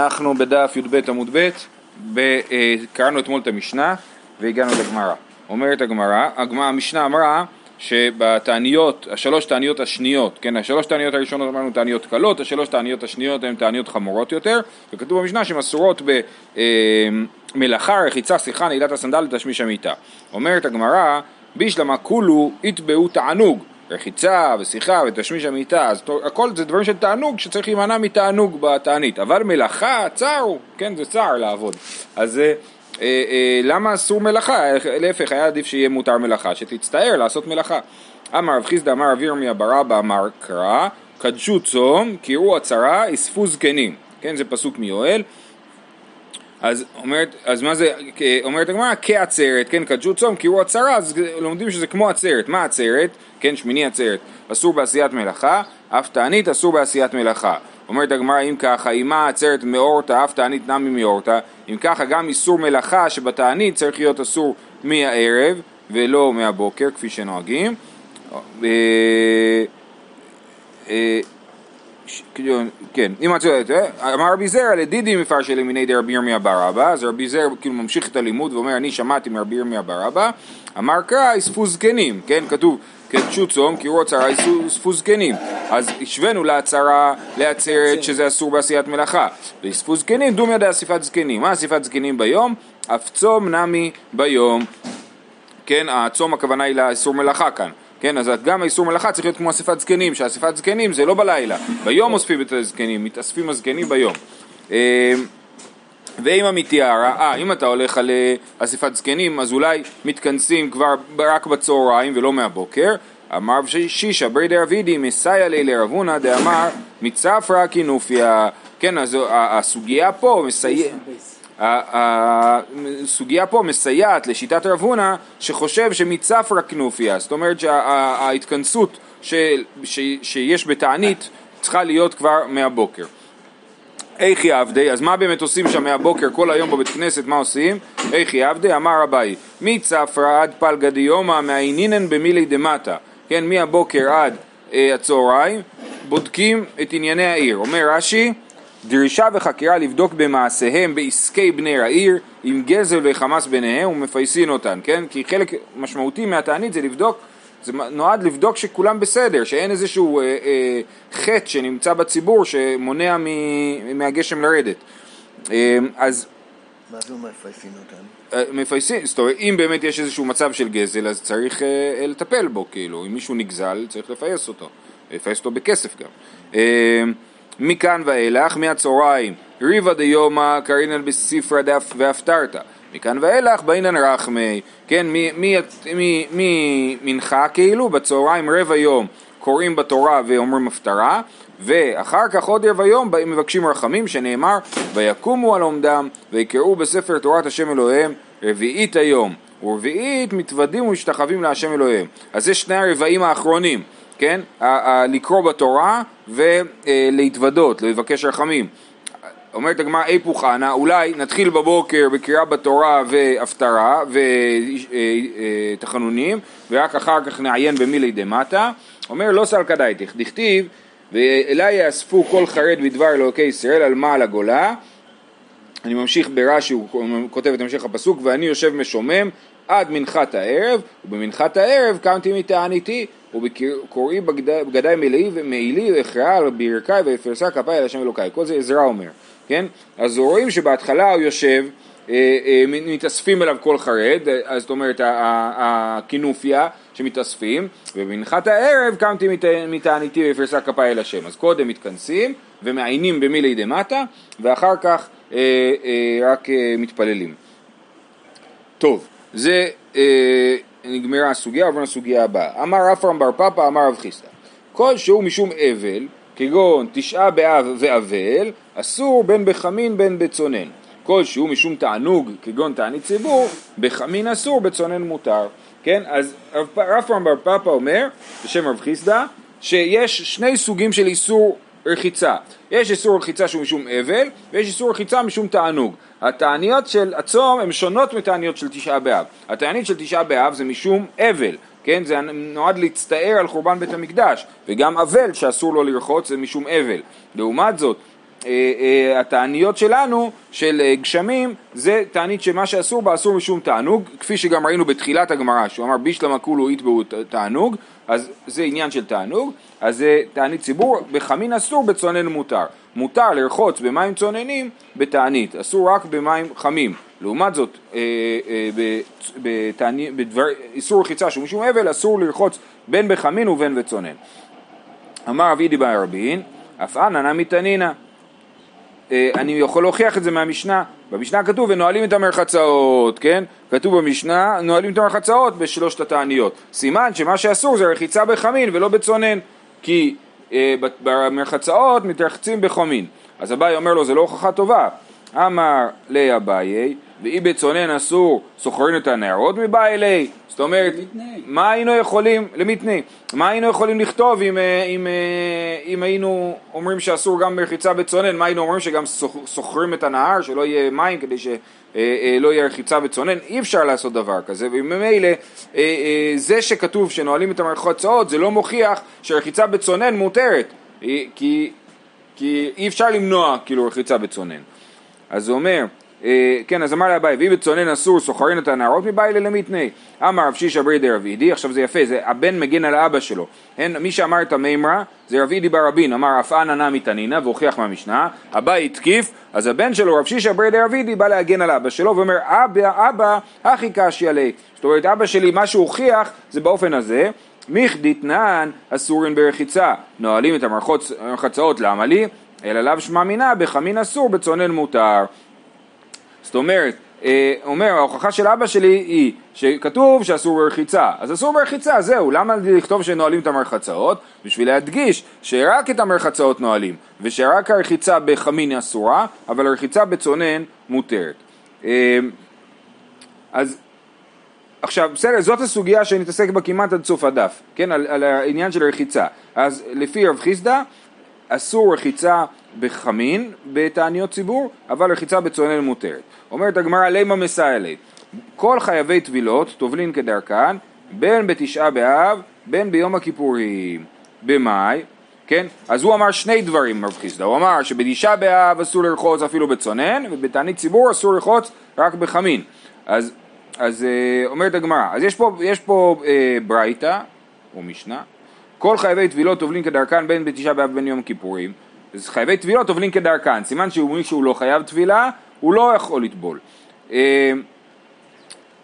אנחנו בדף י"ב עמוד ב', אה, קראנו אתמול את המשנה והגענו לגמרא. אומרת הגמרא, המשנה אמרה שבתעניות, השלוש תעניות השניות, כן, השלוש תעניות הראשונות אמרנו תעניות קלות, השלוש תעניות השניות הן תעניות חמורות יותר, וכתוב במשנה שהן אסורות במלאכה, אה, רחיצה, שיחה, נעילת הסנדל ותשמיש המיטה. אומרת הגמרא, בישלמה כולו יתבעו תענוג רחיצה ושיחה ותשמיש המיטה, אז הכל זה דברים של תענוג שצריך להימנע מתענוג בתענית, אבל מלאכה, צער הוא, כן, זה צער לעבוד. אז אה, אה, אה, למה אסור מלאכה? להפך, היה עדיף שיהיה מותר מלאכה, שתצטער לעשות מלאכה. אמר רב חיסדא אמר רב ירמיה ברבא אמר קרא, קדשו צום, קראו הצרה, אספו זקנים. כן, זה פסוק מיואל. אז אומרת, אז מה זה, אומרת הגמרא, כעצרת, כן, קדשו צום, קראו הצרה, אז לומדים שזה כמו עצרת. מה עצרת? כן, שמיני עצרת, אסור בעשיית מלאכה, אף תענית אסור בעשיית מלאכה. אומרת הגמרא אם ככה, אם מה עצרת מאורתא, אף תענית נמי מאורתא, אם ככה גם איסור מלאכה שבתענית צריך להיות אסור מהערב ולא מהבוקר כפי שנוהגים. אה, אה, כן, אם את שואלת, אמר רבי זרע לדידי מפרשי למיני דרבי ירמיה בר אבא, אז רבי זרע כאילו ממשיך את הלימוד ואומר אני שמעתי מרבי ירמיה בר אבא, אמר קרא אספו זקנים, כן, כתוב קדשו צום, קירו הצהרה אספו זקנים. אז השווינו להצהרה, לעצרת שזה אסור בעשיית מלאכה. ואספו זקנים, דום ידע אסיפת זקנים. מה אסיפת זקנים ביום? אף צום נמי ביום. כן, הצום הכוונה היא לאיסור מלאכה כאן. כן, אז גם האיסור מלאכה צריך להיות כמו אסיפת זקנים, שאסיפת זקנים זה לא בלילה, ביום אוספים את הזקנים, מתאספים הזקנים ביום. אה, ואם המתיארה, אה, אם אתה הולך על אה, אסיפת זקנים, אז אולי מתכנסים כבר רק בצהריים ולא מהבוקר. אמר שישה ברי דרבידי מסייע לי לרבונה דאמר מצפרא כינופיה. כן, אז הסוגיה פה מסייע... הסוגיה פה מסייעת לשיטת רב הונא שחושב שמצפרא כנופיה, זאת אומרת שההתכנסות שיש בתענית צריכה להיות כבר מהבוקר. איך יעבדי, אז מה באמת עושים שם מהבוקר כל היום בבית כנסת, מה עושים? איך יעבדי, אמר אביי, מצפרא עד פלגא דיומא מעיינינן במילי דמטה, כן, מהבוקר עד אה, הצהריים, בודקים את ענייני העיר. אומר רש"י, דרישה וחקירה לבדוק במעשיהם בעסקי בני העיר, עם גזל וחמאס ביניהם ומפייסין אותן, כן? כי חלק משמעותי מהתענית זה לבדוק זה נועד לבדוק שכולם בסדר, שאין איזשהו אה, אה, חטא שנמצא בציבור שמונע מ, מהגשם לרדת. אה, אז... מה זה אומר מפייסים אותם? אה, מפייסים, זאת אומרת, אם באמת יש איזשהו מצב של גזל, אז צריך אה, לטפל בו, כאילו, אם מישהו נגזל, צריך לפייס אותו, לפייס אותו בכסף גם. אה, מכאן ואילך, מהצהריים, ריבא דיומא קרינן בספרא דף והפטרתא. מכאן ואילך באינן רחמי, כן, ממנחה כאילו, בצהריים רבע יום קוראים בתורה ואומרים הפטרה, ואחר כך עוד רבע יום מבקשים רחמים, שנאמר, ויקומו על עומדם, ויקראו בספר תורת השם אלוהיהם רביעית היום, ורביעית מתוודים ומשתחווים להשם אלוהיהם. אז זה שני הרבעים האחרונים, כן? לקרוא בתורה ולהתוודות, לבקש רחמים. אומרת הגמרא איפוך אנא, אולי נתחיל בבוקר בקריאה בתורה והפטרה ותחנונים ורק אחר כך נעיין במילי דמטה אומר לא סלקא דייתך, דכתיב ואלי יאספו כל חרד בדבר אלוקי ישראל על מעל הגולה אני ממשיך ברש"י, הוא כותב את המשך הפסוק ואני יושב משומם עד מנחת הערב ובמנחת הערב קמתי מתעניתי ובקוראי בגדיי מלאי ומעילי ואכרעה על ברכי ואפרסה כפיי על השם אלוקיי כל זה עזרא אומר כן? אז רואים שבהתחלה הוא יושב, אה, אה, מתאספים אליו כל חרד, זאת אומרת הכינופיה שמתאספים, ובמנחת הערב קמתי מתעניתי ואפרסה כפיי אל השם. אז קודם מתכנסים ומעיינים במילי דמטה, ואחר כך אה, רק מתפללים. טוב, זה אה, נגמרה הסוגיה, עברנו לסוגיה הבאה. אמר רפרם בר פפא, אמר רב חיסדא, כל שהוא משום אבל, כגון תשעה באב ואבל, אסור בין בחמין בין בצונן. כלשהו משום תענוג, כגון תענית ציבור, בחמין אסור, בצונן מותר. כן, אז רב פעם בר פאפא אומר, בשם רב חיסדא, שיש שני סוגים של איסור רחיצה. יש איסור רחיצה שהוא משום אבל, ויש איסור רחיצה משום תענוג. התעניות של הצום הן שונות מתעניות של תשעה באב. התענית של תשעה באב זה משום אבל, כן? זה נועד להצטער על חורבן בית המקדש, וגם אבל שאסור לו לרחוץ זה משום אבל. לעומת זאת, התעניות שלנו של אה, גשמים זה תענית שמה שאסור בה אסור משום תענוג כפי שגם ראינו בתחילת הגמרא שהוא אמר בישלמה כולו יתבעו תענוג אז זה עניין של תענוג אז זה תענית ציבור בחמין אסור בצונן מותר. מותר לרחוץ במים צוננים בתענית אסור רק במים חמים. לעומת זאת אה, איסור רחיצה שהוא משום אבל אסור לרחוץ בין בחמין ובין בצונן. אמר רבי דיבר רבין אף אנא נמי תנינא אה, אני יכול להוכיח את זה מהמשנה. במשנה כתוב ונועלים את המרחצאות, כן? כתוב במשנה נועלים את המרחצאות בשלושת התעניות. סימן שמה שאסור זה רחיצה בחמין ולא בצונן, כי אה, במרחצאות מתרחצים בחמין. אז אביי אומר לו זה לא הוכחה טובה. אמר לי אביי ואי בצונן אסור סוחרין את הנערות מבא אלי זאת אומרת, מה היינו יכולים, למתני, מה היינו יכולים לכתוב אם, אה, אם, אה, אם היינו אומרים שאסור גם ברחיצה בצונן, מה היינו אומרים? שגם סוחרים את הנהר, שלא יהיה מים כדי שלא אה, יהיה רחיצה בצונן, אי אפשר לעשות דבר כזה, וממילא זה שכתוב שנועלים את המרחצאות זה לא מוכיח שרחיצה בצונן מותרת, כי, כי אי אפשר למנוע כאילו רחיצה בצונן. אז הוא אומר, כן, אז אמר לאביי, ואם בצונן אסור סוחרין את הנערות מבעילה למיתני. אמר רב שישא ברי דרבידי, עכשיו זה יפה, זה הבן מגן על האבא שלו. הן, מי שאמר את המימרה זה רבידי ברבין, אמר אף אנא נמי תנינא, והוכיח מהמשנה, אביי התקיף, אז הבן שלו, רב שישא ברי דרבידי, בא להגן על אבא שלו, ואומר, אבא, אבא, הכי קשי עלי. זאת אומרת, אבא שלי, מה שהוא הוכיח זה באופן הזה, מיכדיתנן אסורין ברחיצה, נועלים את המרחצאות, למה לי? אלא לאו שמע מינה, בחמין אסור, בצונן מותר. זאת אומרת, אה, אומר, ההוכחה של אבא שלי היא שכתוב שאסור ברחיצה, אז אסור ברחיצה, זהו, למה לכתוב שנועלים את המרחצאות? בשביל להדגיש שרק את המרחצאות נועלים, ושרק הרחיצה בחמין אסורה, אבל הרחיצה בצונן מותרת. אה, אז עכשיו, בסדר, זאת הסוגיה שנתעסק בה כמעט עד סוף הדף, כן, על, על העניין של רחיצה. אז לפי רב חיסדא, אסור רחיצה בחמין בתעניות ציבור, אבל רחיצה בצונן מותרת. אומרת הגמרא לימה מסיילי, כל חייבי טבילות טובלין כדרכן, בין בתשעה באב, בין ביום הכיפורים. במאי, כן? אז הוא אמר שני דברים רב חיסדא, הוא אמר שבתשעה באב אסור לרחוץ אפילו בצונן, ובתענית ציבור אסור לרחוץ רק בחמין. אז, אז אה, אומרת הגמרא, אז יש פה, יש פה אה, ברייתא, או משנה, כל חייבי טבילות טובלין כדרכן בין בתשעה באב ובין יום הכיפורים, אז חייבי טבילות טובלין כדרכן, סימן שמי שהוא לא חייב טבילה, הוא לא יכול לטבול. אה,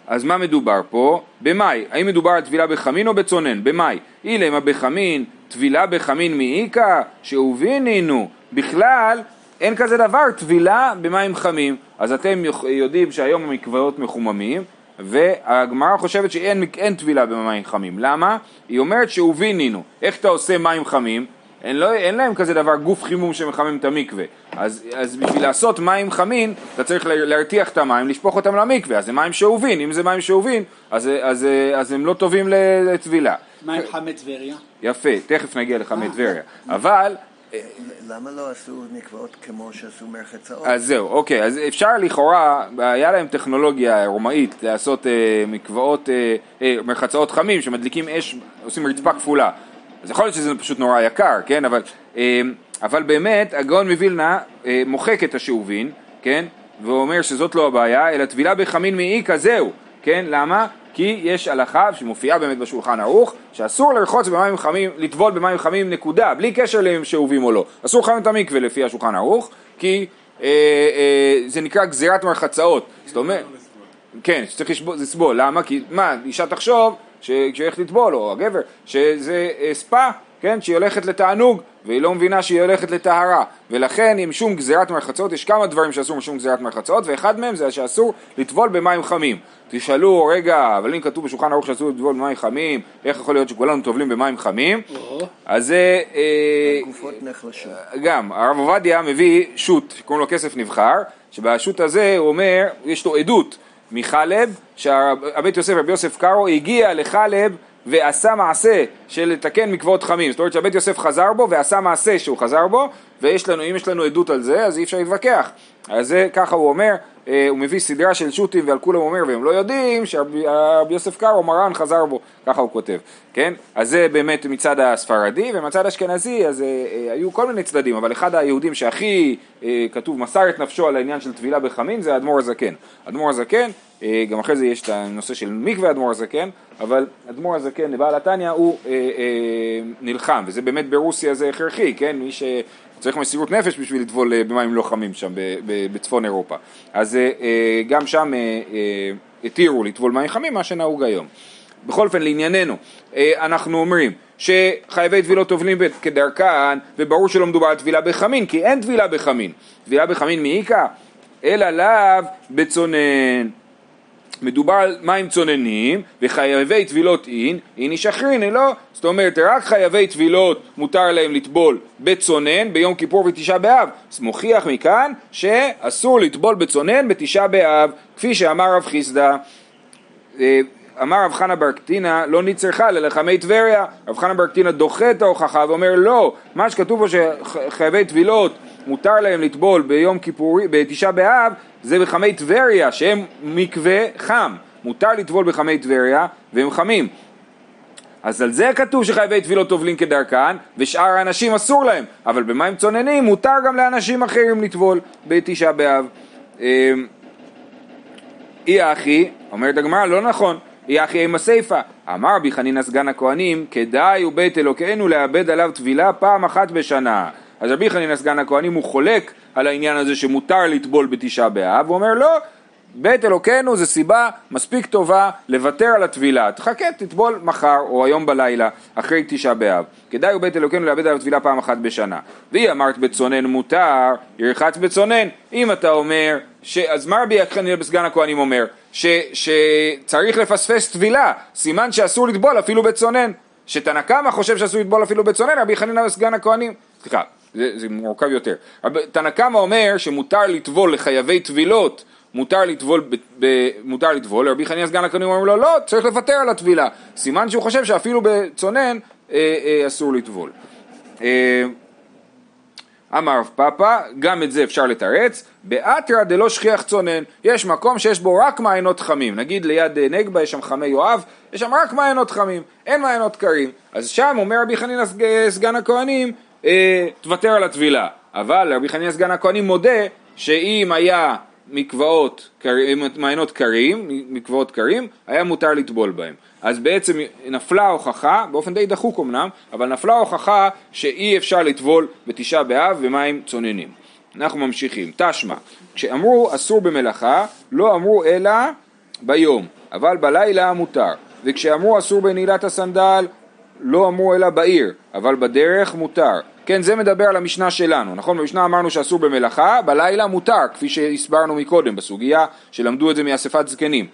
אז מה מדובר פה? במאי, האם מדובר על טבילה בחמין או בצונן? במאי, אילמה בחמין, טבילה בחמין מאיכא, שהובינינו, בכלל אין כזה דבר טבילה במים חמים. אז אתם יודעים שהיום המקוואות מחוממים, והגמרא חושבת שאין טבילה במים חמים. למה? היא אומרת שהובינינו. איך אתה עושה מים חמים? אין, לא, אין להם כזה דבר גוף חימום שמחמם את המקווה. אז, אז בשביל לעשות מים חמים, אתה צריך להרתיח את המים, לשפוך אותם למקווה. אז זה מים שאובין, אם זה מים שאובין, אז, אז, אז הם לא טובים לטבילה. מה עם חמי טבריה? יפה, תכף נגיע לחמי טבריה. אבל... למה לא עשו מקוואות כמו שעשו מרחצאות? אז זהו, אוקיי, אז אפשר לכאורה, היה להם טכנולוגיה רומאית לעשות אה, מקוואות, אה, אה, מרחצאות חמים שמדליקים אש, עושים רצפה כפולה. אז יכול להיות שזה פשוט נורא יקר, כן? אבל, אה, אבל באמת הגאון מווילנה אה, מוחק את השאובין, כן? ואומר שזאת לא הבעיה, אלא טבילה בחמין מעי כזהו, כן? למה? כי יש הלכה שמופיעה באמת בשולחן ערוך, שאסור לרחוץ במים חמים, לטבול במים חמים נקודה, בלי קשר לאם שאובים או לא. אסור לחמם את המקווה לפי השולחן ערוך, כי אה, אה, זה נקרא גזירת מרחצאות. זאת אומרת, כן, שצריך לסבול, למה? כי מה, אישה תחשוב כשהיא הולכת לטבול, או הגבר, שזה אה, ספה, כן, שהיא הולכת לתענוג, והיא לא מבינה שהיא הולכת לטהרה, ולכן עם שום גזירת מרחצאות, יש כמה דברים שאסור משום גזירת מרחצאות, ואחד מהם זה שאסור לטבול במים חמים. תשאלו, רגע, אבל אם כתוב בשולחן ערוך שאסור לטבול במים חמים, איך יכול להיות שכולנו טובלים במים חמים? אז זה... אה, גופות נחלשות. גם, הרב עובדיה מביא שו"ת, שקוראים לו כסף נבחר, שבשו"ת הזה הוא אומר, יש לו עדות. מחלב, שהבית יוסף, רבי יוסף קארו, הגיע לחלב ועשה מעשה של לתקן מקוואות חמים. זאת אומרת שהבית יוסף חזר בו ועשה מעשה שהוא חזר בו, ויש לנו, אם יש לנו עדות על זה, אז אי אפשר להתווכח. אז זה, ככה הוא אומר, הוא מביא סדרה של שו"תים ועל כולם אומר והם לא יודעים שרבי יוסף קארו מרן חזר בו, ככה הוא כותב, כן? אז זה באמת מצד הספרדי ומצד האשכנזי אז אה, אה, היו כל מיני צדדים, אבל אחד היהודים שהכי אה, כתוב מסר את נפשו על העניין של טבילה בחמין זה האדמו"ר הזקן. האדמו"ר הזקן, אה, גם אחרי זה יש את הנושא של מקווה האדמו"ר הזקן, אבל האדמו"ר הזקן לבעל התניא הוא אה, אה, נלחם, וזה באמת ברוסיה זה הכרחי, כן? מי ש... צריך מסירות נפש בשביל לטבול אה, במים לא חמים שם בצפון אירופה. אז אה, אה, גם שם התירו לטבול מים חמים, מה שנהוג היום. בכל אופן, לענייננו, אנחנו אומרים שחייבי טבילות טובלים כדרכן, וברור שלא מדובר על טבילה בחמין, כי אין טבילה בחמין. טבילה בחמין מעיקה, אלא לאו בצונן. מדובר על מים צוננים וחייבי טבילות אין, איני שחריני לא, זאת אומרת רק חייבי טבילות מותר להם לטבול בצונן ביום כיפור ותשעה באב, אז מוכיח מכאן שאסור לטבול בצונן בתשעה באב, כפי שאמר רב חיסדא אה, אמר רב חנה בר קטינה לא נצרכה ללחמי טבריה, רב חנה בר קטינה דוחה את ההוכחה ואומר לא, מה שכתוב פה שחייבי טבילות מותר להם לטבול ביום כיפור, בתשעה באב, זה בחמי טבריה, שהם מקווה חם. מותר לטבול בחמי טבריה, והם חמים. אז על זה כתוב שחייבי טבילות טובלים כדרכן, ושאר האנשים אסור להם. אבל במים צוננים מותר גם לאנשים אחרים לטבול בתשעה באב. אמ, אי אחי, אומרת הגמרא, לא נכון. אי אחי עם הסיפה. אמר רבי חנינא סגן הכהנים, כדאי ובית אלוקינו לאבד עליו טבילה פעם אחת בשנה. אז רבי חנינא סגן הכהנים הוא חולק על העניין הזה שמותר לטבול בתשעה באב, הוא אומר לא, בית אלוקינו זה סיבה מספיק טובה לוותר על הטבילה, תחכה, תטבול מחר או היום בלילה אחרי תשעה באב. כדאי ובית אלוקינו לאבד על הטבילה פעם אחת בשנה. והיא אמרת בצונן מותר, ירחץ בצונן. אם אתה אומר, ש... אז מה רבי חנינא בסגן הכהנים אומר? ש... שצריך לפספס טבילה, סימן שאסור לטבול אפילו בצונן. שתנא קמא חושב שאסור לטבול אפילו בצונן, רבי חנינא בסגן הכהנים. סליחה, זה, זה מורכב יותר. תנא קמא אומר שמותר לטבול לחייבי טבילות, מותר לטבול, ב, ב, מותר לטבול, רבי חנינא סגן הכהנים אומר לו לא, צריך לוותר על הטבילה. סימן שהוא חושב שאפילו בצונן אה, אה, אסור לטבול. אה, אמר רב פאפא, גם את זה אפשר לתרץ, באתרא דלא שכיח צונן, יש מקום שיש בו רק מעיינות חמים, נגיד ליד אה, נגבה יש שם חמי יואב, יש שם רק מעיינות חמים, אין מעיינות קרים, אז שם אומר רבי חנינא סגן הכהנים, אה, תוותר על הטבילה. אבל רבי חנינא סגן הכהנים מודה שאם היה מקוואות, מעיינות קרים, מקוואות קרים, היה מותר לטבול בהם. אז בעצם נפלה ההוכחה, באופן די דחוק אמנם, אבל נפלה ההוכחה שאי אפשר לטבול בתשעה באב במים צוננים. אנחנו ממשיכים. תשמע, כשאמרו אסור במלאכה, לא אמרו אלא ביום, אבל בלילה מותר. וכשאמרו אסור בנעילת הסנדל, לא אמרו אלא בעיר, אבל בדרך מותר. כן, זה מדבר על המשנה שלנו, נכון? במשנה אמרנו שאסור במלאכה, בלילה מותר, כפי שהסברנו מקודם, בסוגיה שלמדו את זה מאספת זקנים.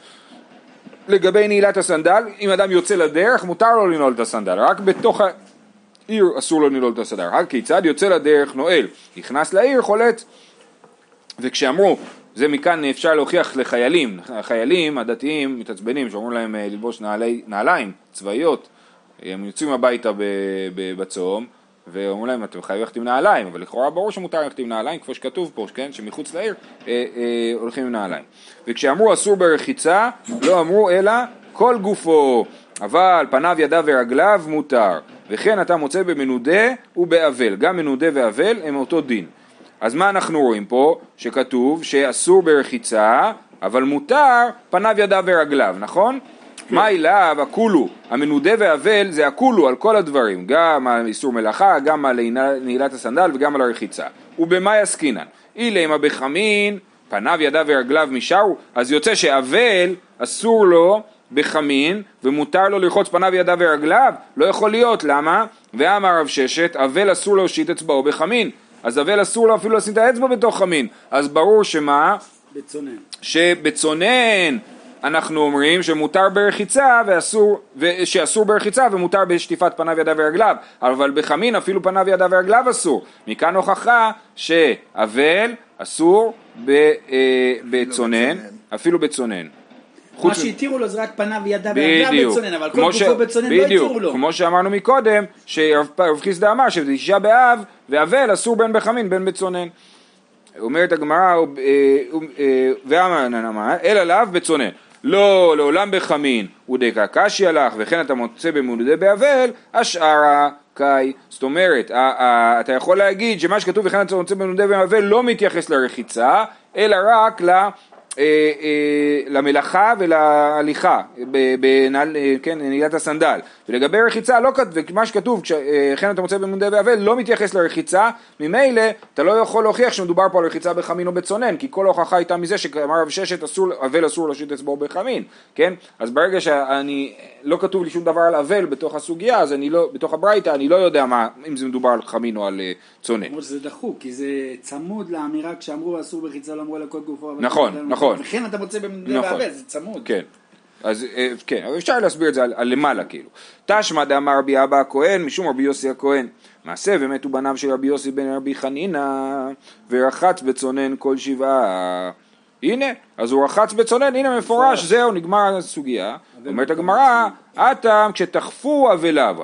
לגבי נעילת הסנדל, אם אדם יוצא לדרך, מותר לו לנעול את הסנדל, רק בתוך העיר אסור לו לנעול את הסנדל. רק כיצד יוצא לדרך נועל, נכנס לעיר חולץ. וכשאמרו, זה מכאן אפשר להוכיח לחיילים, החיילים הדתיים מתעצבנים, שאומרים להם אה, ללבוש נעלי, נעליים צבאיות, הם יוצאים הביתה בצום, ואומרים להם אתם חייבים ללכת עם נעליים, אבל לכאורה ברור שמותר ללכת עם נעליים, כמו שכתוב פה, כן, שמחוץ לעיר אה, אה, הולכים עם נעליים. וכשאמרו אסור ברחיצה, לא אמרו אלא כל גופו, אבל פניו, ידיו ורגליו מותר. וכן אתה מוצא במנודה ובאבל, גם מנודה ואבל הם אותו דין. אז מה אנחנו רואים פה? שכתוב שאסור ברחיצה, אבל מותר פניו, ידיו ורגליו, נכון? מה אליו הכולו, המנודה והאבל זה הכולו על כל הדברים, גם על איסור מלאכה, גם על נעילת הסנדל וגם על הרחיצה. ובמה יסקינן? אילמה בחמין, פניו, ידיו ורגליו משארו, אז יוצא שאבל אסור לו בחמין ומותר לו לרחוץ פניו, ידיו ורגליו? לא יכול להיות, למה? ואמר רב ששת, אבל אסור להושיט אצבעו בחמין. אז אבל אסור לו אפילו לשים את האצבע בתוך חמין. אז ברור שמה? בצונן. שבצונן אנחנו אומרים שמותר ברחיצה ואסור, שאסור ברחיצה ומותר בשטיפת פניו ידיו ורגליו, אבל בחמין אפילו פניו ידיו ורגליו אסור. מכאן הוכחה שאבל אסור ב, אה, בצונן, אפילו בצונן. מה שהתירו לו זה רק פניו ידיו ורגליו בצונן, אבל כל גופו בצונן לא התירו לו. כמו שאמרנו מקודם, שרב חיסדא אמר שבתשעה באב ואבל אסור בין בחמין בין בצונן. אומרת הגמרא, ואמר נאמר, אלא לאו בצונן. לא, לעולם בחמין, ודקה קשי הלך, וכן אתה מוצא במולדי באבל, השארה קאי. זאת אומרת, אתה יכול להגיד שמה שכתוב וכן אתה מוצא במולדי באבל לא מתייחס לרחיצה, אלא רק למלאכה ולהליכה, בנעל, אה, כן, נעילת הסנדל. ולגבי רחיצה, לא, ומה שכתוב, וכן אתה מוצא במונדי באבל, לא מתייחס לרחיצה, ממילא אתה לא יכול להוכיח שמדובר פה על רחיצה בחמין או בצונן, כי כל ההוכחה הייתה מזה שאמר רב ששת, אבל אסור להושיט אצבעו בחמין, כן? אז ברגע שאני, לא כתוב לי שום דבר על אבל בתוך הסוגיה, אז אני לא, בתוך הברייתא, אני לא יודע מה, אם זה מדובר על חמין או על צונן. למרות שזה דחוק, כי זה צמוד לאמירה כשאמרו אסור ברחיצה, לא אמרו על הכל גופו. נכון, נכון. וכן אתה מוצא במונדי נכון. באבל, זה צמוד. כן. אז אה, כן, אבל אפשר להסביר את זה על, על למעלה כאילו. תשמע דאמר רבי אבא הכהן משום רבי יוסי הכהן. מעשה ומתו בניו של רבי יוסי בן רבי חנינא ורחץ בצונן כל שבעה. הנה, אז הוא רחץ בצונן, הנה מפורש, זהו, נגמר הסוגיה. אומרת הגמרא, אטם כשתחפו אבליו.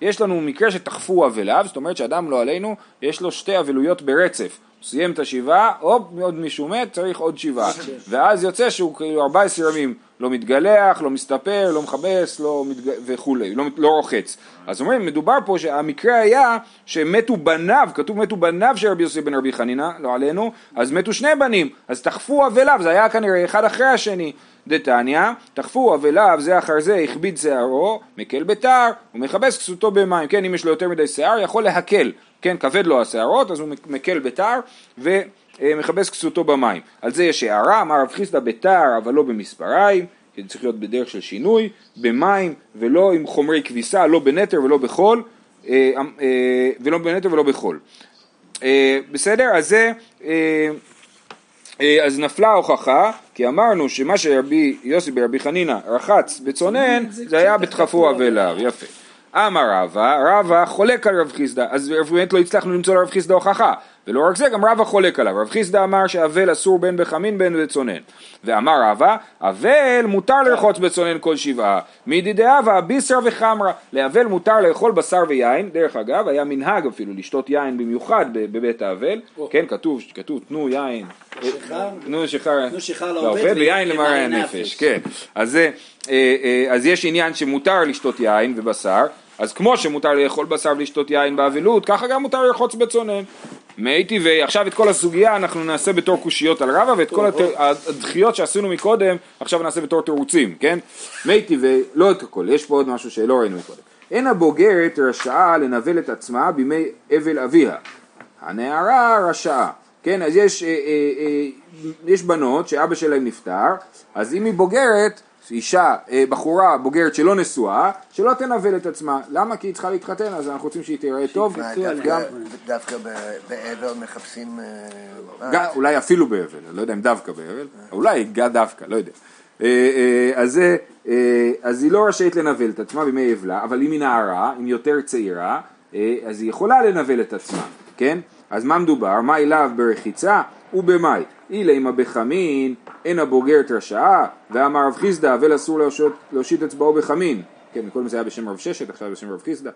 יש לנו מקרה שתחפו אבליו, זאת אומרת שאדם לא עלינו, יש לו שתי אבלויות ברצף. סיים את השבעה, הופ, עוד מישהו מת, צריך עוד שבעה. ואז יוצא שהוא כאילו 14 ימים לא מתגלח, לא מסתפר, לא מכבס, לא מתג... וכולי, לא, לא רוחץ. אז אומרים, מדובר פה שהמקרה היה שמתו בניו, כתוב מתו בניו של רבי יוסי בן רבי חנינא, לא עלינו, אז מתו שני בנים, אז תחפו אבליו, זה היה כנראה אחד אחרי השני. דתניא, תחפו אבליו זה אחר זה, הכביד שערו, מקל בתר, ומכבס כסותו במים. כן, אם יש לו יותר מדי שיער, יכול להקל. כן, כבד לו השערות, אז הוא מקל בתר, ומכבס כסותו במים. על זה יש הערה, אמר רב חיסדא בתר, אבל לא במספריים. כי זה צריך להיות בדרך של שינוי, במים ולא עם חומרי כביסה, לא בנטר ולא בחול, אה, אה, ולא בנטר ולא בחול. אה, בסדר? אז זה, אז נפלה ההוכחה, כי אמרנו שמה שרבי יוסי ברבי חנינא רחץ בצונן, זה היה בדחפו אבליו, יפה. אמר רבא, רבא חולק על רב חיסדא, אז באמת לא הצלחנו למצוא לרב חיסדא הוכחה. ולא רק זה, גם רבא חולק עליו. רב חיסדא אמר שאבל אסור בין בחמין בין בצונן. ואמר רבא, אבל מותר לרחוץ בצונן כל שבעה. מידי דאבה, ביסר וחמרה. לאבל מותר לאכול בשר ויין. דרך אגב, היה מנהג אפילו לשתות יין במיוחד בבית האבל. כן, כתוב, כתוב, תנו יין. תנו שיכר לעובד ויין למראה הנפש. כן. אז אה, אה, יש עניין שמותר לשתות יין ובשר. אז כמו שמותר לאכול בשר ולשתות יין באבלות, ככה גם מותר לרחוץ בצונן. מי טבעי, עכשיו את כל הסוגיה אנחנו נעשה בתור קושיות על רבא ואת כל הדחיות שעשינו מקודם עכשיו נעשה בתור תירוצים, כן? מי טבעי, לא את הכל, יש פה עוד משהו שלא ראינו מקודם. אין הבוגרת רשעה לנבל את עצמה בימי אבל אביה, הנערה רשעה, כן? אז יש, אה, אה, אה, יש בנות שאבא שלהם נפטר, אז אם היא בוגרת אישה, אה, בחורה בוגרת שלא נשואה, שלא תנבל את עצמה. למה? כי היא צריכה להתחתן, אז אנחנו רוצים שהיא תראה טוב. דווקא באבל מחפשים... אה, אולי אפילו באבל, אני לא יודע אם דווקא באבל, אולי דווקא, לא יודע. אה, אז, אז היא לא רשאית לנבל את עצמה בימי אבלה, אבל אם היא נערה, אם היא יותר צעירה, אז היא יכולה לנבל את עצמה, כן? אז מה מדובר? מה אליו ברחיצה ובמאי? אילי בחמין, אין הבוגרת רשעה, ואמר רב חיסדא, אבל אסור להושיט אצבעו בחמין. כן, קודם זה היה בשם רב ששת, עכשיו בשם רב חיסדא.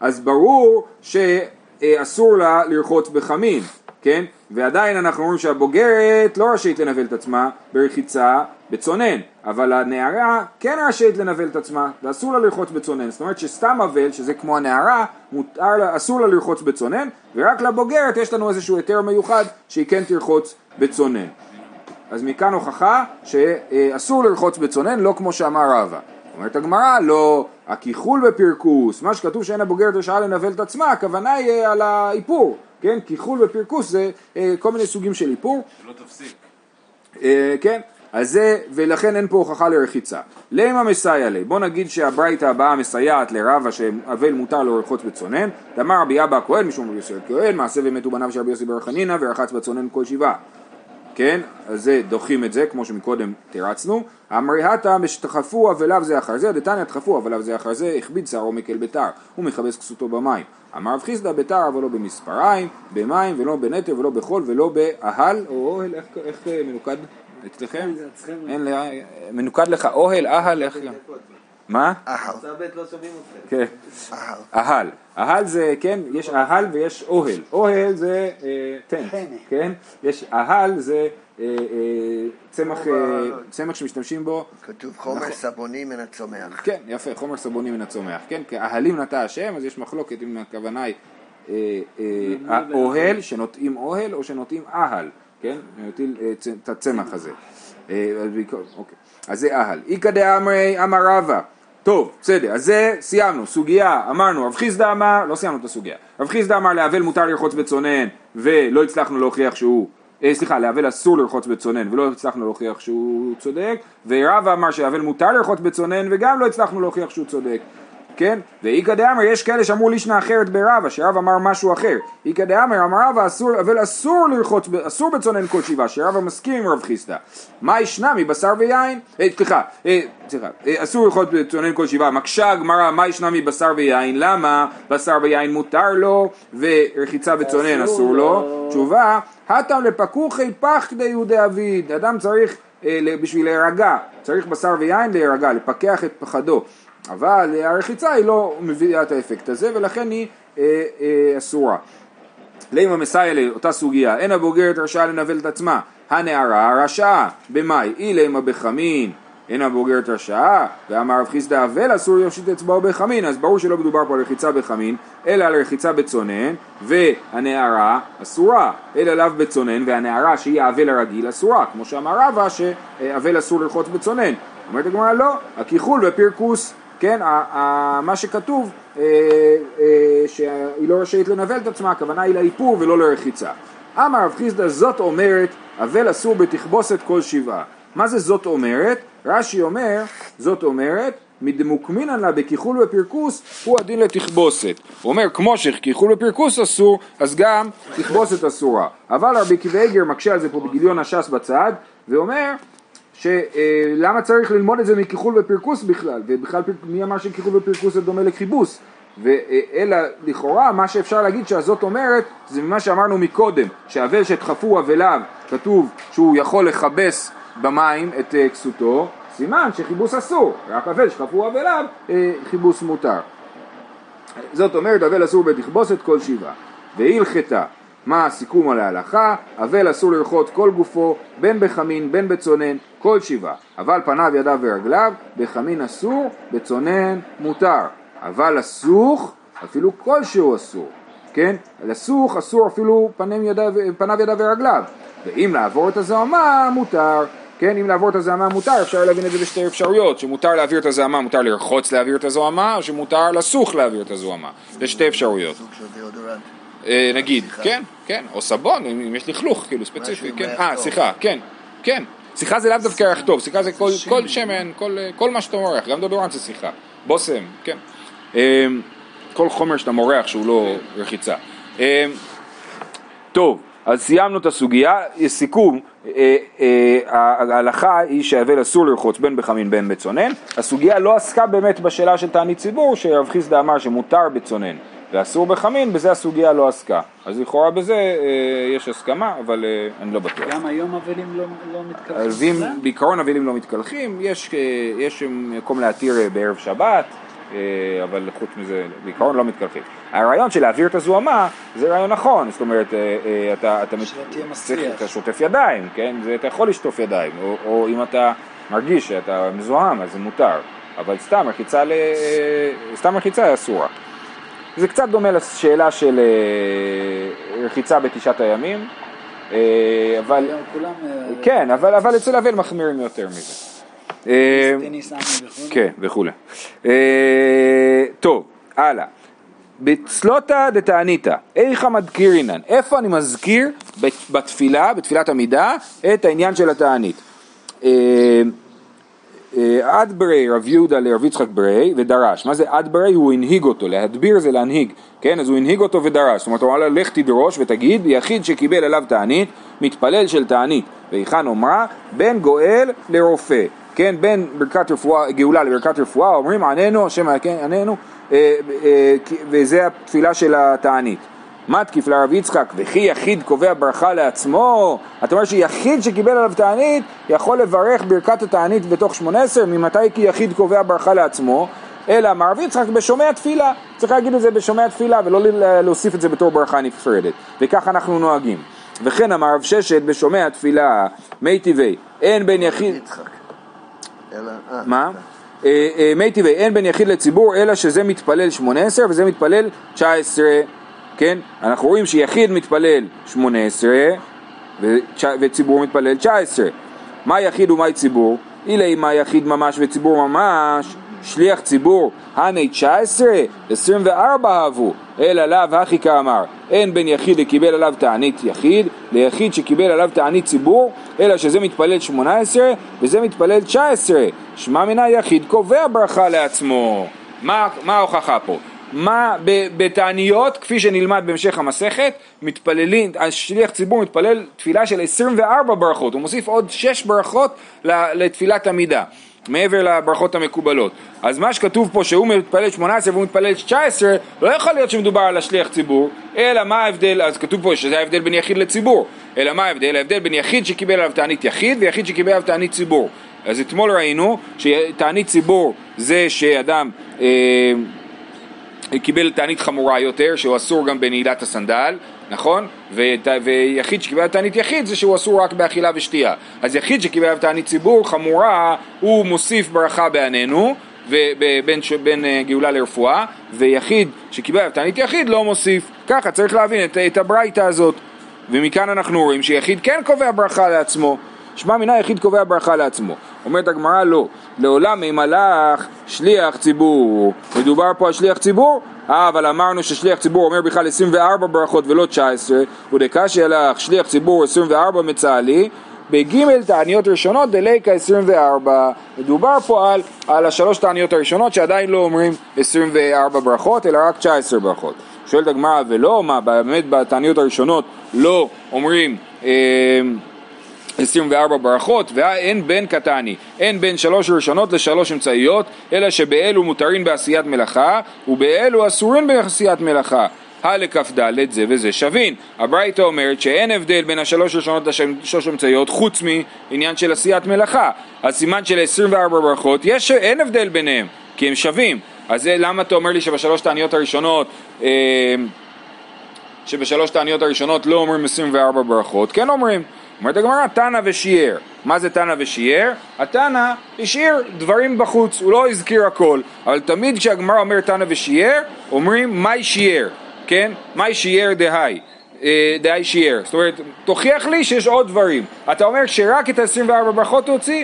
אז ברור שאסור לה לרחוץ בחמין, כן? ועדיין אנחנו אומרים שהבוגרת לא רשאית לנבל את עצמה ברחיצה בצונן, אבל הנערה כן רשאית לנבל את עצמה, ואסור לה לרחוץ בצונן. זאת אומרת שסתם אבל, שזה כמו הנערה, מותר לה, אסור לה לרחוץ בצונן, ורק לבוגרת יש לנו איזשהו היתר מיוחד שהיא כן תרחוץ בצונן. אז מכאן הוכחה שאסור לרחוץ בצונן, לא כמו שאמר רבא. אומרת הגמרא, לא, הכיחול בפרקוס, מה שכתוב שאין הבוגרת רשעה לנבל את עצמה, הכוונה היא על האיפור, כן? כיחול בפרקוס זה אה, כל מיני סוגים של איפור. שלא תפסיק. אה, כן, אז זה, ולכן אין פה הוכחה לרחיצה. למה מסייע לי? בוא נגיד שהברייתא הבאה מסייעת לרבה שאבל מותר לו לרחוץ בצונן, דאמר רבי אבא הכהן משום רבי יוסי הכהן, מעשה ומתו בניו של רבי יוסי בר חנינא ורחץ בצונן כל שבעה. כן, אז זה דוחים את זה, כמו שמקודם תירצנו. אמרי הטה משתחפו אבליו זה אחר זה, דתניא תחפו אבליו זה אחר זה, הכביד שערו מקל ביתר, הוא מכבס כסותו במים. אמר רב חיסדא ביתר אבל לא במספריים, במים ולא בנטר ולא בחול ולא באהל או אוהל, איך, איך אה, מנוקד אצלכם? אין, מנוקד לך אוהל, אהל, איך... מה? אהל. לא. כן. אהל. אהל. אהל זה, כן, יש אהל ויש אוהל. אוהל זה אה, טנט. כן? יש אהל זה אה, אה, צמח, אה, צמח שמשתמשים בו כתוב חומר סבוני מן הצומח. כן, יפה, חומר סבוני מן הצומח, כן? כי אהלים נטע השם, אז יש מחלוקת אם הכוונה היא אה, אה, האוהל, שנוטעים אוהל או שנוטעים אהל, כן? נוטעים אה, צ- את הצמח הזה. אה, אוקיי. אז זה אהל. איכא דאמרי אמר רבא. טוב, בסדר, אז זה סיימנו, סוגיה, אמרנו, רב חיסדא אמר, לא סיימנו את הסוגיה, רב חיסדא אמר לאבל מותר לרחוץ בצונן ולא הצלחנו להוכיח שהוא, אה, סליחה, לאבל אסור לרחוץ בצונן ולא הצלחנו להוכיח שהוא צודק, ורבא אמר שאבל מותר לרחוץ בצונן וגם לא הצלחנו להוכיח שהוא צודק, כן? ואיכא דאמר, יש כאלה שאמרו לישנה אחרת ברבא, שרבא אמר משהו אחר. איכא דאמר, אמר רבא, אסור, אבל אסור לרחוץ, אסור בצונן כל שבעה, שרבא מסכים עם רב חיסדא. מה ישנה מבשר ויין? אה, סליחה, אה, סליחה, אה, אסור לרחוץ בצונן כל שבעה. מקשה הגמרא, מה ישנה מבשר ויין? למה בשר ויין מותר לו, ורחיצה בצונן אסור לו? תשובה, הטם לפקוחי פח כדי יהודי אביד. אדם צריך, אה, בשביל להירגע, צריך בשר ויין להירגע, לפקח את פחדו. אבל אה, הרחיצה היא לא מביאה את האפקט הזה ולכן היא אה, אה, אסורה. לימה מסייע לאותה סוגיה, אין הבוגרת רשאה לנבל את עצמה, הנערה רשאה, במאי, אי לימה בחמין, אין הבוגרת רשאה, ואמר רב חיסדא אבל אסור להושיט אצבעו בחמין, אז ברור שלא מדובר פה על רחיצה בחמין, אלא על רחיצה בצונן, והנערה אסורה, אלא לאו בצונן, והנערה שהיא האבל הרגיל אסורה, כמו שאמר רבא שאבל אסור לרחוץ בצונן. אומרת הגמרא לא, הכיחול בפרקוס, כן, מה שכתוב אה, אה, שהיא לא רשאית לנבל את עצמה, הכוונה היא לאיפור ולא לרחיצה. אמר רב חיסדא זאת אומרת, אבל אסור בתכבוסת כל שבעה. מה זה זאת אומרת? רש"י אומר, זאת אומרת, מדמוקמינן לה בכיחול ופרקוס הוא הדין לתכבוסת. הוא אומר, כמו שכיחול ופרקוס אסור, אז גם תכבוסת אסורה. אבל רבי עקיבא מקשה על זה פה בגיליון הש"ס בצד, ואומר שלמה צריך ללמוד את זה מכיחול ופרקוס בכלל, ובכלל מי אמר שכיחול ופרקוס זה דומה לכיבוס, אלא לכאורה מה שאפשר להגיד שהזאת אומרת זה ממה שאמרנו מקודם, שהאבל שדחפו אבליו כתוב שהוא יכול לכבס במים את אה, כסותו, סימן שכיבוס אסור, רק אבל שדחפו אבליו אה, כיבוס מותר. זאת אומרת אבל אסור בתכבוסת כל שבעה. והלכתה, מה הסיכום על ההלכה? אבל אסור לרחות כל גופו, בין בחמין בין בצונן, כל שבעה. אבל פניו, ידיו ורגליו, בחמין אסור, בצונן מותר. אבל לסוך, אפילו כלשהו אסור. כן? לסוך אסור אפילו פניו, ידיו, פניו, ידיו ורגליו. ואם לעבור את הזוהמה, מותר. כן, אם לעבור את הזוהמה מותר, אפשר להבין את זה בשתי אפשרויות, שמותר להעביר את הזוהמה, מותר לרחוץ להעביר את הזוהמה, או שמותר לסוך להעביר את הזוהמה. יש שתי אפשרויות. סוג של דיאודורנט. אה, נגיד. כן, כן, או סבון, אם יש לכלוך, כאילו ספציפי, כן, אה. סליחה, כן, כן, שיחה זה לאו דווקא ריח טוב, שיחה זה כל- כל שמן, כל- כל מה שאתה מורח, גם דודורנט זה שיחה, בושם, כן, אה, כל חומר שאתה מורח שהוא לא רחיצה. אה, טוב, אז סיימנו את הסוגיה, יש סיכום, אה, אה, ההלכה היא שהאבל אסור לרחוץ בין בחמין בין בצונן, הסוגיה לא עסקה באמת בשאלה של תענית ציבור, שרב חיסדא אמר שמותר בצונן ואסור בחמין, בזה הסוגיה לא עסקה, אז לכאורה בזה אה, יש הסכמה, אבל אה, אני לא בטוח. גם היום אבלים לא לא מתקלחים. אז אם? בעיקרון אבלים לא מתקלחים, יש, אה, יש מקום להתיר אה, בערב שבת, אה, אבל חוץ מזה בעיקרון לא מתקלחים. הרעיון של להעביר את הזוהמה זה רעיון נכון, זאת אומרת, אה, אה, אתה, אתה, צריך-. אתה שוטף ידיים, כן? זה, אתה יכול לשטוף ידיים, או, או אם אתה מרגיש שאתה מזוהם אז זה מותר, אבל סתם רחיצה, ל... אה, סתם רחיצה אסורה. זה קצת דומה לשאלה של אה, רחיצה בתשעת הימים, אה, אבל... כולם... אה, כן, אבל, אבל אצל אבל מחמירים יותר מזה. כן, וכולי. טוב, הלאה. בצלותא דתעניתא, איכא מדקירינן, איפה אני מזכיר בת- בתפילה, בתפילת עמידה, את העניין של התענית. אה, אה, אדברי רב יהודה לרב יצחק ברי ודרש, מה זה אדברי? הוא הנהיג אותו, להדביר זה להנהיג, כן? אז הוא הנהיג אותו ודרש, זאת אומרת הוא אמר לו לך תדרוש ותגיד יחיד שקיבל עליו תענית, מתפלל של תענית, והיכן אומרה? בין גואל לרופא, כן? בין ברכת רפואה, גאולה לברכת רפואה, אומרים עננו, השם עננו, אה, אה, וזה התפילה של התענית. מתקיף לרב יצחק, וכי יחיד קובע ברכה לעצמו, אתה אומר שיחיד שקיבל עליו תענית יכול לברך ברכת התענית בתוך שמונה עשר, ממתי כי יחיד קובע ברכה לעצמו? אלא אמר רב יצחק בשומע תפילה, צריך להגיד את זה בשומע תפילה ולא להוסיף את זה בתור ברכה נפרדת, וכך אנחנו נוהגים. וכן אמר רב ששת בשומע תפילה, מי טבעי, אין בין יחיד... אה, מה? אה, אה, מי טבעי, אין בין יחיד לציבור, אלא שזה מתפלל שמונה עשר וזה מתפלל תשע עשרה, כן? אנחנו רואים שיחיד מתפלל שמונה עשרה וציבור מתפלל תשע עשרה. מה יחיד ומהי ציבור? אילי מה יחיד ממש וציבור ממש, שליח ציבור, הני 19, 24 אהבו, אלא לאו הכי כאמר, אין בין יחיד לקיבל עליו תענית יחיד, ליחיד שקיבל עליו תענית ציבור, אלא שזה מתפלל 18 וזה מתפלל 19, שמע מן היחיד קובע ברכה לעצמו. מה, מה ההוכחה פה? מה בתעניות, כפי שנלמד בהמשך המסכת, מתפללים, השליח ציבור מתפלל תפילה של 24 ברכות, הוא מוסיף עוד 6 ברכות לתפילת עמידה. מעבר לברכות המקובלות. אז מה שכתוב פה שהוא מתפלל 18 והוא מתפלל 19, לא יכול להיות שמדובר על השליח ציבור, אלא מה ההבדל, אז כתוב פה שזה ההבדל בין יחיד לציבור, אלא מה ההבדל? ההבדל בין יחיד שקיבל עליו תענית יחיד ויחיד שקיבל עליו תענית ציבור. אז אתמול ראינו שתענית ציבור זה שאדם אה, קיבל תענית חמורה יותר, שהוא אסור גם בנעילת הסנדל, נכון? ו- ויחיד שקיבל תענית יחיד זה שהוא אסור רק באכילה ושתייה. אז יחיד שקיבל תענית ציבור חמורה, הוא מוסיף ברכה בעננו, בין, בין אה, גאולה לרפואה, ויחיד שקיבל תענית יחיד לא מוסיף. ככה צריך להבין את, את הברייתא הזאת. ומכאן אנחנו רואים שיחיד כן קובע ברכה לעצמו. שמע מינה יחיד קובע ברכה לעצמו. אומרת הגמרא לא, לעולם אם הלך שליח ציבור, מדובר פה על שליח ציבור? אה, אבל אמרנו ששליח ציבור אומר בכלל 24 ברכות ולא 19, ודקשי הלך שליח ציבור 24 מצהלי, בג' תעניות ראשונות דליקה 24. מדובר פה על, על השלוש תעניות הראשונות שעדיין לא אומרים 24 ברכות אלא רק 19 ברכות. שואלת הגמרא ולא, מה באמת בתעניות הראשונות לא אומרים אה, 24 ברכות, ואין בין קטני, אין בין שלוש ראשונות לשלוש אמצעיות, אלא שבאלו מותרים בעשיית מלאכה, ובאלו אסורים בעשיית מלאכה. הלכ"ד זה וזה שווין. הברייתא אומרת שאין הבדל בין השלוש ראשונות לשלוש אמצעיות חוץ מעניין של עשיית מלאכה. אז סימן של 24 ברכות, יש, אין הבדל ביניהם, כי הם שווים. אז זה, למה אתה אומר לי שבשלוש תעניות הראשונות אה, שבשלוש תעניות הראשונות לא אומרים 24 ברכות? כן אומרים. אומרת הגמרא, תנא ושיער. מה זה תנא ושיער? התנא השאיר דברים בחוץ, הוא לא הזכיר הכל, אבל תמיד כשהגמרא אומרת תנא ושיער, אומרים מאי שיער, כן? מאי שיער דהי. אה, שיער, זאת אומרת, תוכיח לי שיש עוד דברים. אתה אומר שרק את ה-24 ברכות אה,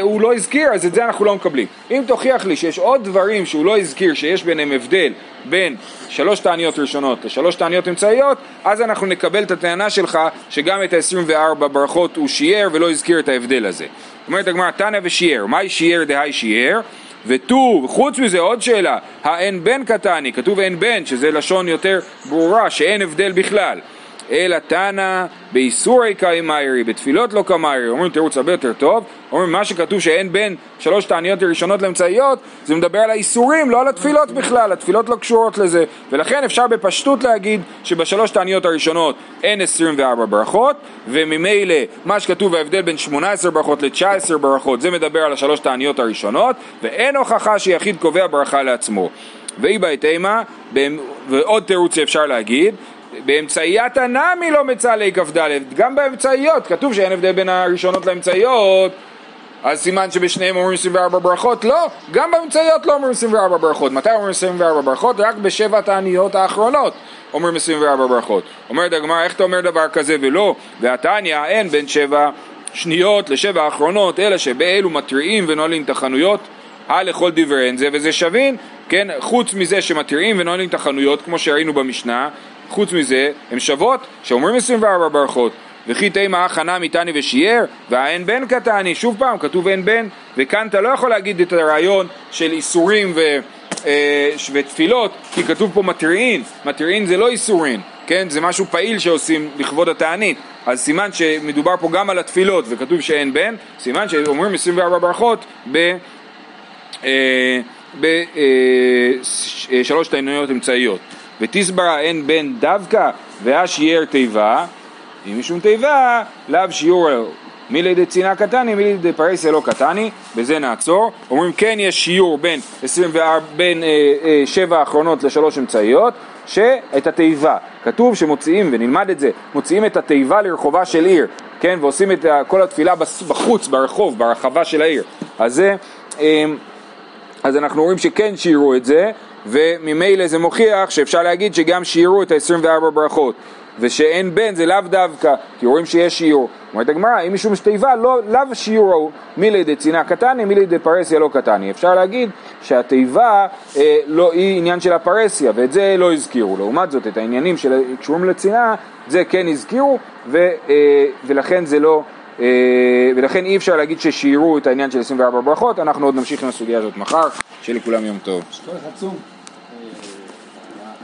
הוא לא הזכיר, אז את זה אנחנו לא מקבלים. אם תוכיח לי שיש עוד דברים שהוא לא הזכיר, שיש ביניהם הבדל בין שלוש תעניות ראשונות לשלוש תעניות אמצעיות, אז אנחנו נקבל את הטענה שלך שגם את ה-24 ברכות הוא שיער ולא הזכיר את ההבדל הזה. אומרת הגמרא, תנא ושיער, מהי שיער דהי שיער? ותו, חוץ מזה עוד שאלה, האין בן קטני, כתוב אין בן, שזה לשון יותר ברורה, שאין הבדל בכלל. אלא תנא באיסורי קאימיירי, בתפילות לא קאמיירי, אומרים תירוץ הרבה יותר טוב, אומרים מה שכתוב שאין בין שלוש תעניות הראשונות לאמצעיות, זה מדבר על האיסורים, לא על התפילות בכלל, התפילות לא קשורות לזה, ולכן אפשר בפשטות להגיד שבשלוש תעניות הראשונות אין 24 ברכות, וממילא מה שכתוב ההבדל בין 18 ברכות ל-19 ברכות, זה מדבר על השלוש תעניות הראשונות, ואין הוכחה שיחיד קובע ברכה לעצמו. ואי בעת אימה, ועוד תירוץ שאפשר להגיד, באמצעיית הנמי לא מצא לי כ"ד, גם באמצעיות, כתוב שאין הבדל בין הראשונות לאמצעיות, אז סימן שבשניהם אומרים 24 ברכות? לא, גם באמצעיות לא אומרים 24 ברכות. מתי אומרים 24 ברכות? רק בשבע התעניות האחרונות אומרים 24 ברכות. אומרת הגמרא, איך אתה אומר דבר כזה ולא? והתניא אין בין שבע שניות לשבע האחרונות, אלא שבאלו מתריעים ונועלים את החנויות. הלכל דבריהן זה וזה שווין, כן, חוץ מזה שמתריעים ונועלים את החנויות, כמו שראינו במשנה, חוץ מזה, הן שוות שאומרים 24 ברכות. וכי תימא הכנה מתני ושיער, והאין בן קטני, שוב פעם, כתוב אין בן, וכאן אתה לא יכול להגיד את הרעיון של איסורים ו, אה, ותפילות, כי כתוב פה מתריעין, מתריעין זה לא איסורין, כן? זה משהו פעיל שעושים לכבוד התענית, אז סימן שמדובר פה גם על התפילות, וכתוב שאין בן, סימן שאומרים 24 ברכות ב... אה, בשלוש אה, תעניות אמצעיות. ותסברה אין בן דווקא והשיער תיבה, אם משום תיבה, לאו שיעור מילי דצנעה קטני, מילי דפרסיה לא קטני, בזה נעצור. אומרים כן יש שיעור בין, 24, בין אה, אה, שבע האחרונות לשלוש אמצעיות, שאת התיבה, כתוב שמוציאים, ונלמד את זה, מוציאים את התיבה לרחובה של עיר, כן, ועושים את כל התפילה בחוץ, ברחוב, ברחבה של העיר. אז זה, אה, אז אנחנו רואים שכן שיערו את זה, וממילא זה מוכיח שאפשר להגיד שגם שיערו את ה-24 ברכות. ושאין בן זה לאו דווקא, כי רואים שיש שיעור. אומרת הגמרא, אם משום שתיבה, לא, לאו שיעור ההוא, מילי דצנעה קטני, מילי דפרסיה לא קטני. אפשר להגיד שהתיבה אה, לא, היא עניין של הפרסיה, ואת זה לא הזכירו. לעומת זאת, את העניינים שקשורים לצנעה, זה כן הזכירו, ו, אה, ולכן זה לא... אה, ולכן אי אפשר להגיד ששיערו את העניין של 24 ברכות, אנחנו עוד נמשיך עם הסוגיה הזאת מחר, שיהיה לכולם יום טוב.